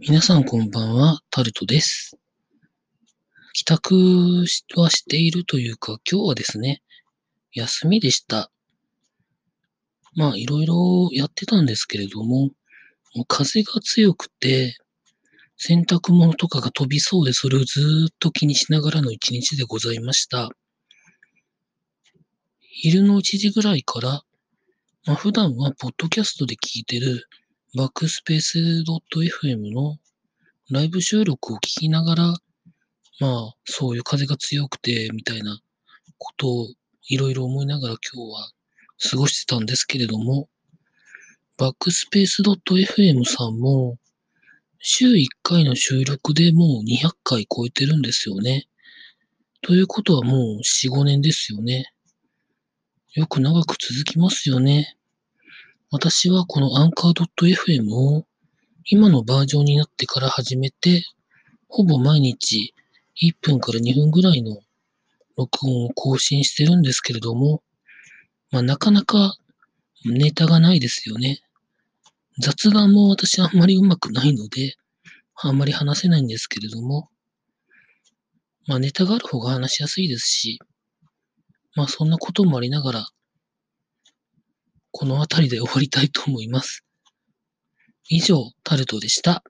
皆さんこんばんは、タルトです。帰宅はしているというか、今日はですね、休みでした。まあ、いろいろやってたんですけれども、も風が強くて、洗濯物とかが飛びそうで、それをずっと気にしながらの一日でございました。昼の1時ぐらいから、まあ、普段はポッドキャストで聞いてるバックスペース .fm のライブ収録を聞きながら、まあ、そういう風が強くて、みたいなことをいろいろ思いながら今日は過ごしてたんですけれども、バックスペース .fm さんも、週1回の収録でもう200回超えてるんですよね。ということはもう4、5年ですよね。よく長く続きますよね。私はこのアンカー .fm を今のバージョンになってから始めて、ほぼ毎日1分から2分ぐらいの録音を更新してるんですけれども、まあなかなかネタがないですよね。雑談も私あんまり上手くないので、あんまり話せないんですけれども、まあネタがある方が話しやすいですし、まあそんなこともありながら、この辺りで終わりたいと思います。以上、タルトでした。